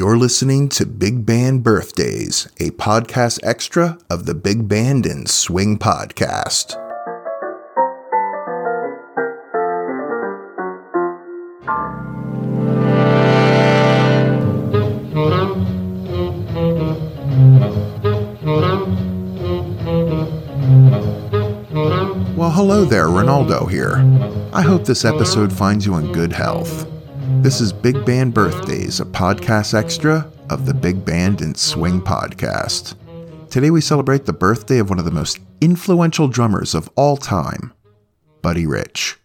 You're listening to Big Band Birthdays, a podcast extra of the Big Band and Swing podcast. Well, hello there, Ronaldo here. I hope this episode finds you in good health. This is Big Band Birthdays, a podcast extra of the Big Band and Swing podcast. Today we celebrate the birthday of one of the most influential drummers of all time, Buddy Rich.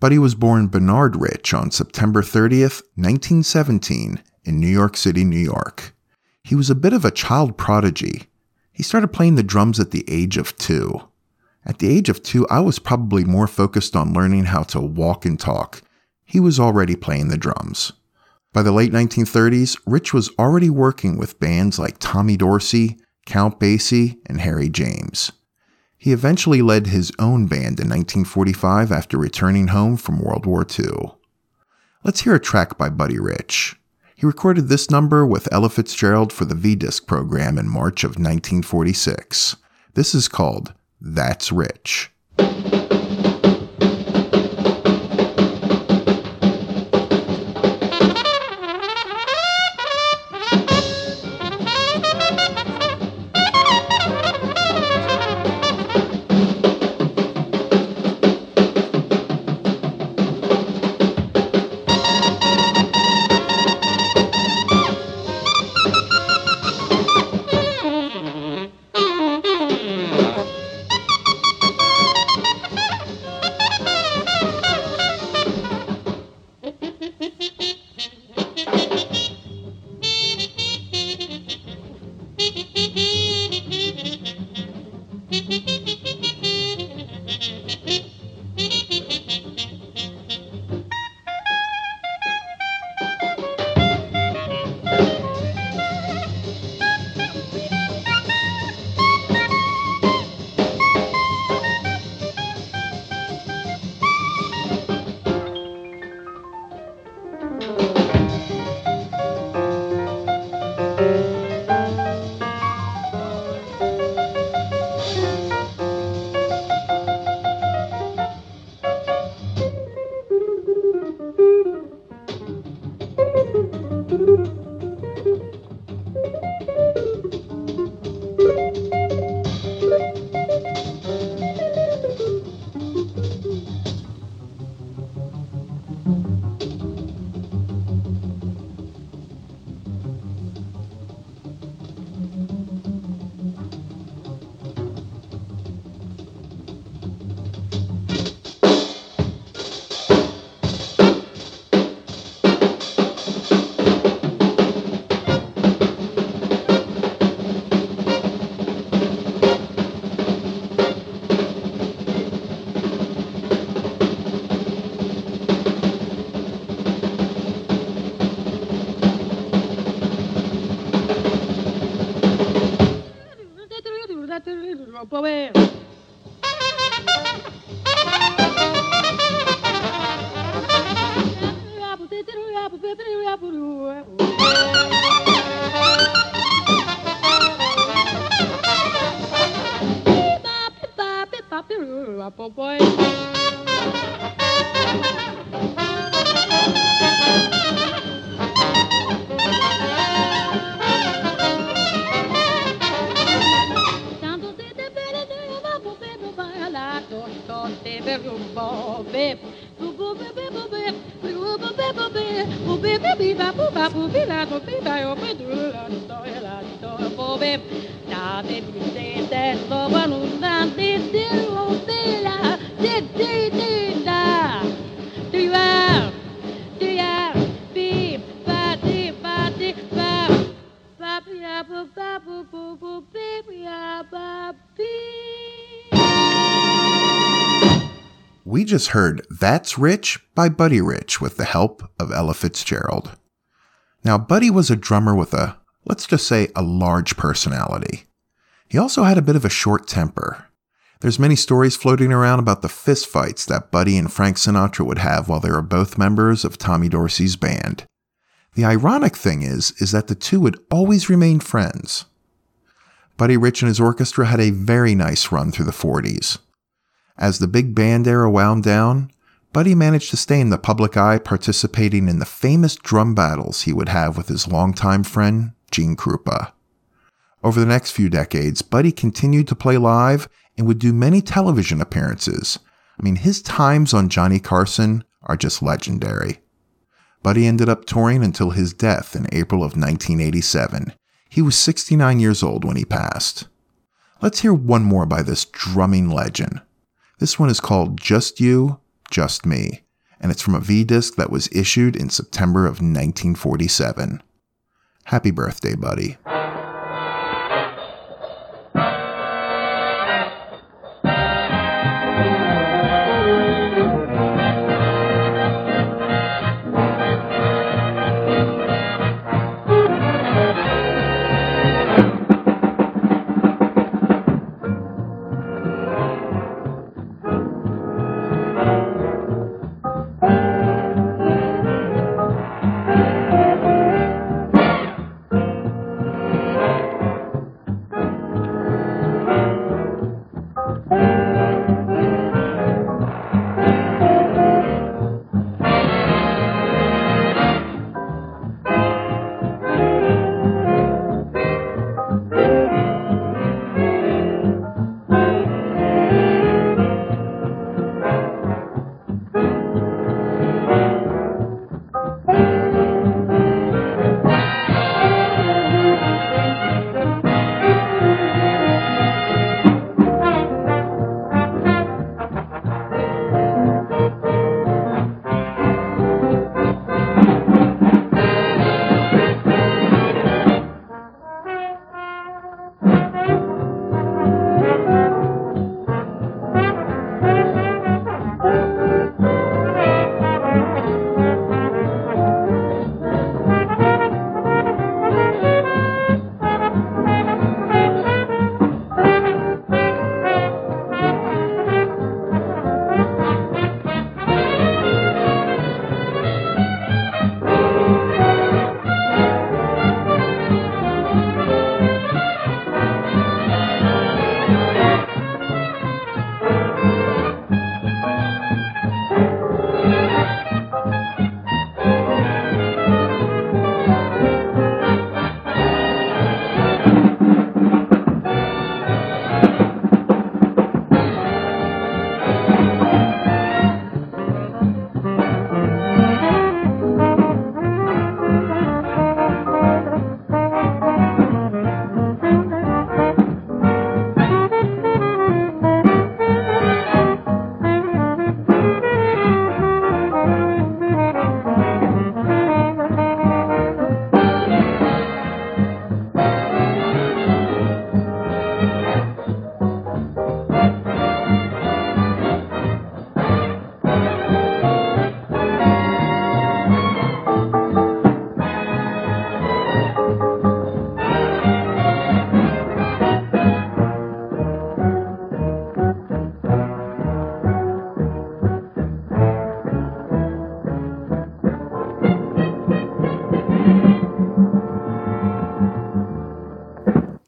Buddy was born Bernard Rich on September 30th, 1917, in New York City, New York. He was a bit of a child prodigy. He started playing the drums at the age of two. At the age of two, I was probably more focused on learning how to walk and talk he was already playing the drums. By the late 1930s, Rich was already working with bands like Tommy Dorsey, Count Basie, and Harry James. He eventually led his own band in 1945 after returning home from World War II. Let's hear a track by Buddy Rich. He recorded this number with Ella Fitzgerald for the V Disc program in March of 1946. This is called That's Rich. perua. Bop, a bop, bop, bop, bop, bop, bop, di ba bu ba bu bi la bu bi ba yo ba du la di do la di do fo be. Da de bi de de fo ba nu da di de lo de la di de de da. Do you have do you have be ba di ba di ba. Ba bi ba bu ba bu bu bu bi ba ba bi We just heard That's Rich by Buddy Rich with the help of Ella Fitzgerald. Now, Buddy was a drummer with a, let's just say, a large personality. He also had a bit of a short temper. There's many stories floating around about the fistfights that Buddy and Frank Sinatra would have while they were both members of Tommy Dorsey's band. The ironic thing is, is that the two would always remain friends. Buddy Rich and his orchestra had a very nice run through the 40s. As the big band era wound down, Buddy managed to stay in the public eye participating in the famous drum battles he would have with his longtime friend, Gene Krupa. Over the next few decades, Buddy continued to play live and would do many television appearances. I mean, his times on Johnny Carson are just legendary. Buddy ended up touring until his death in April of 1987. He was 69 years old when he passed. Let's hear one more by this drumming legend. This one is called Just You, Just Me, and it's from a V disc that was issued in September of 1947. Happy birthday, buddy.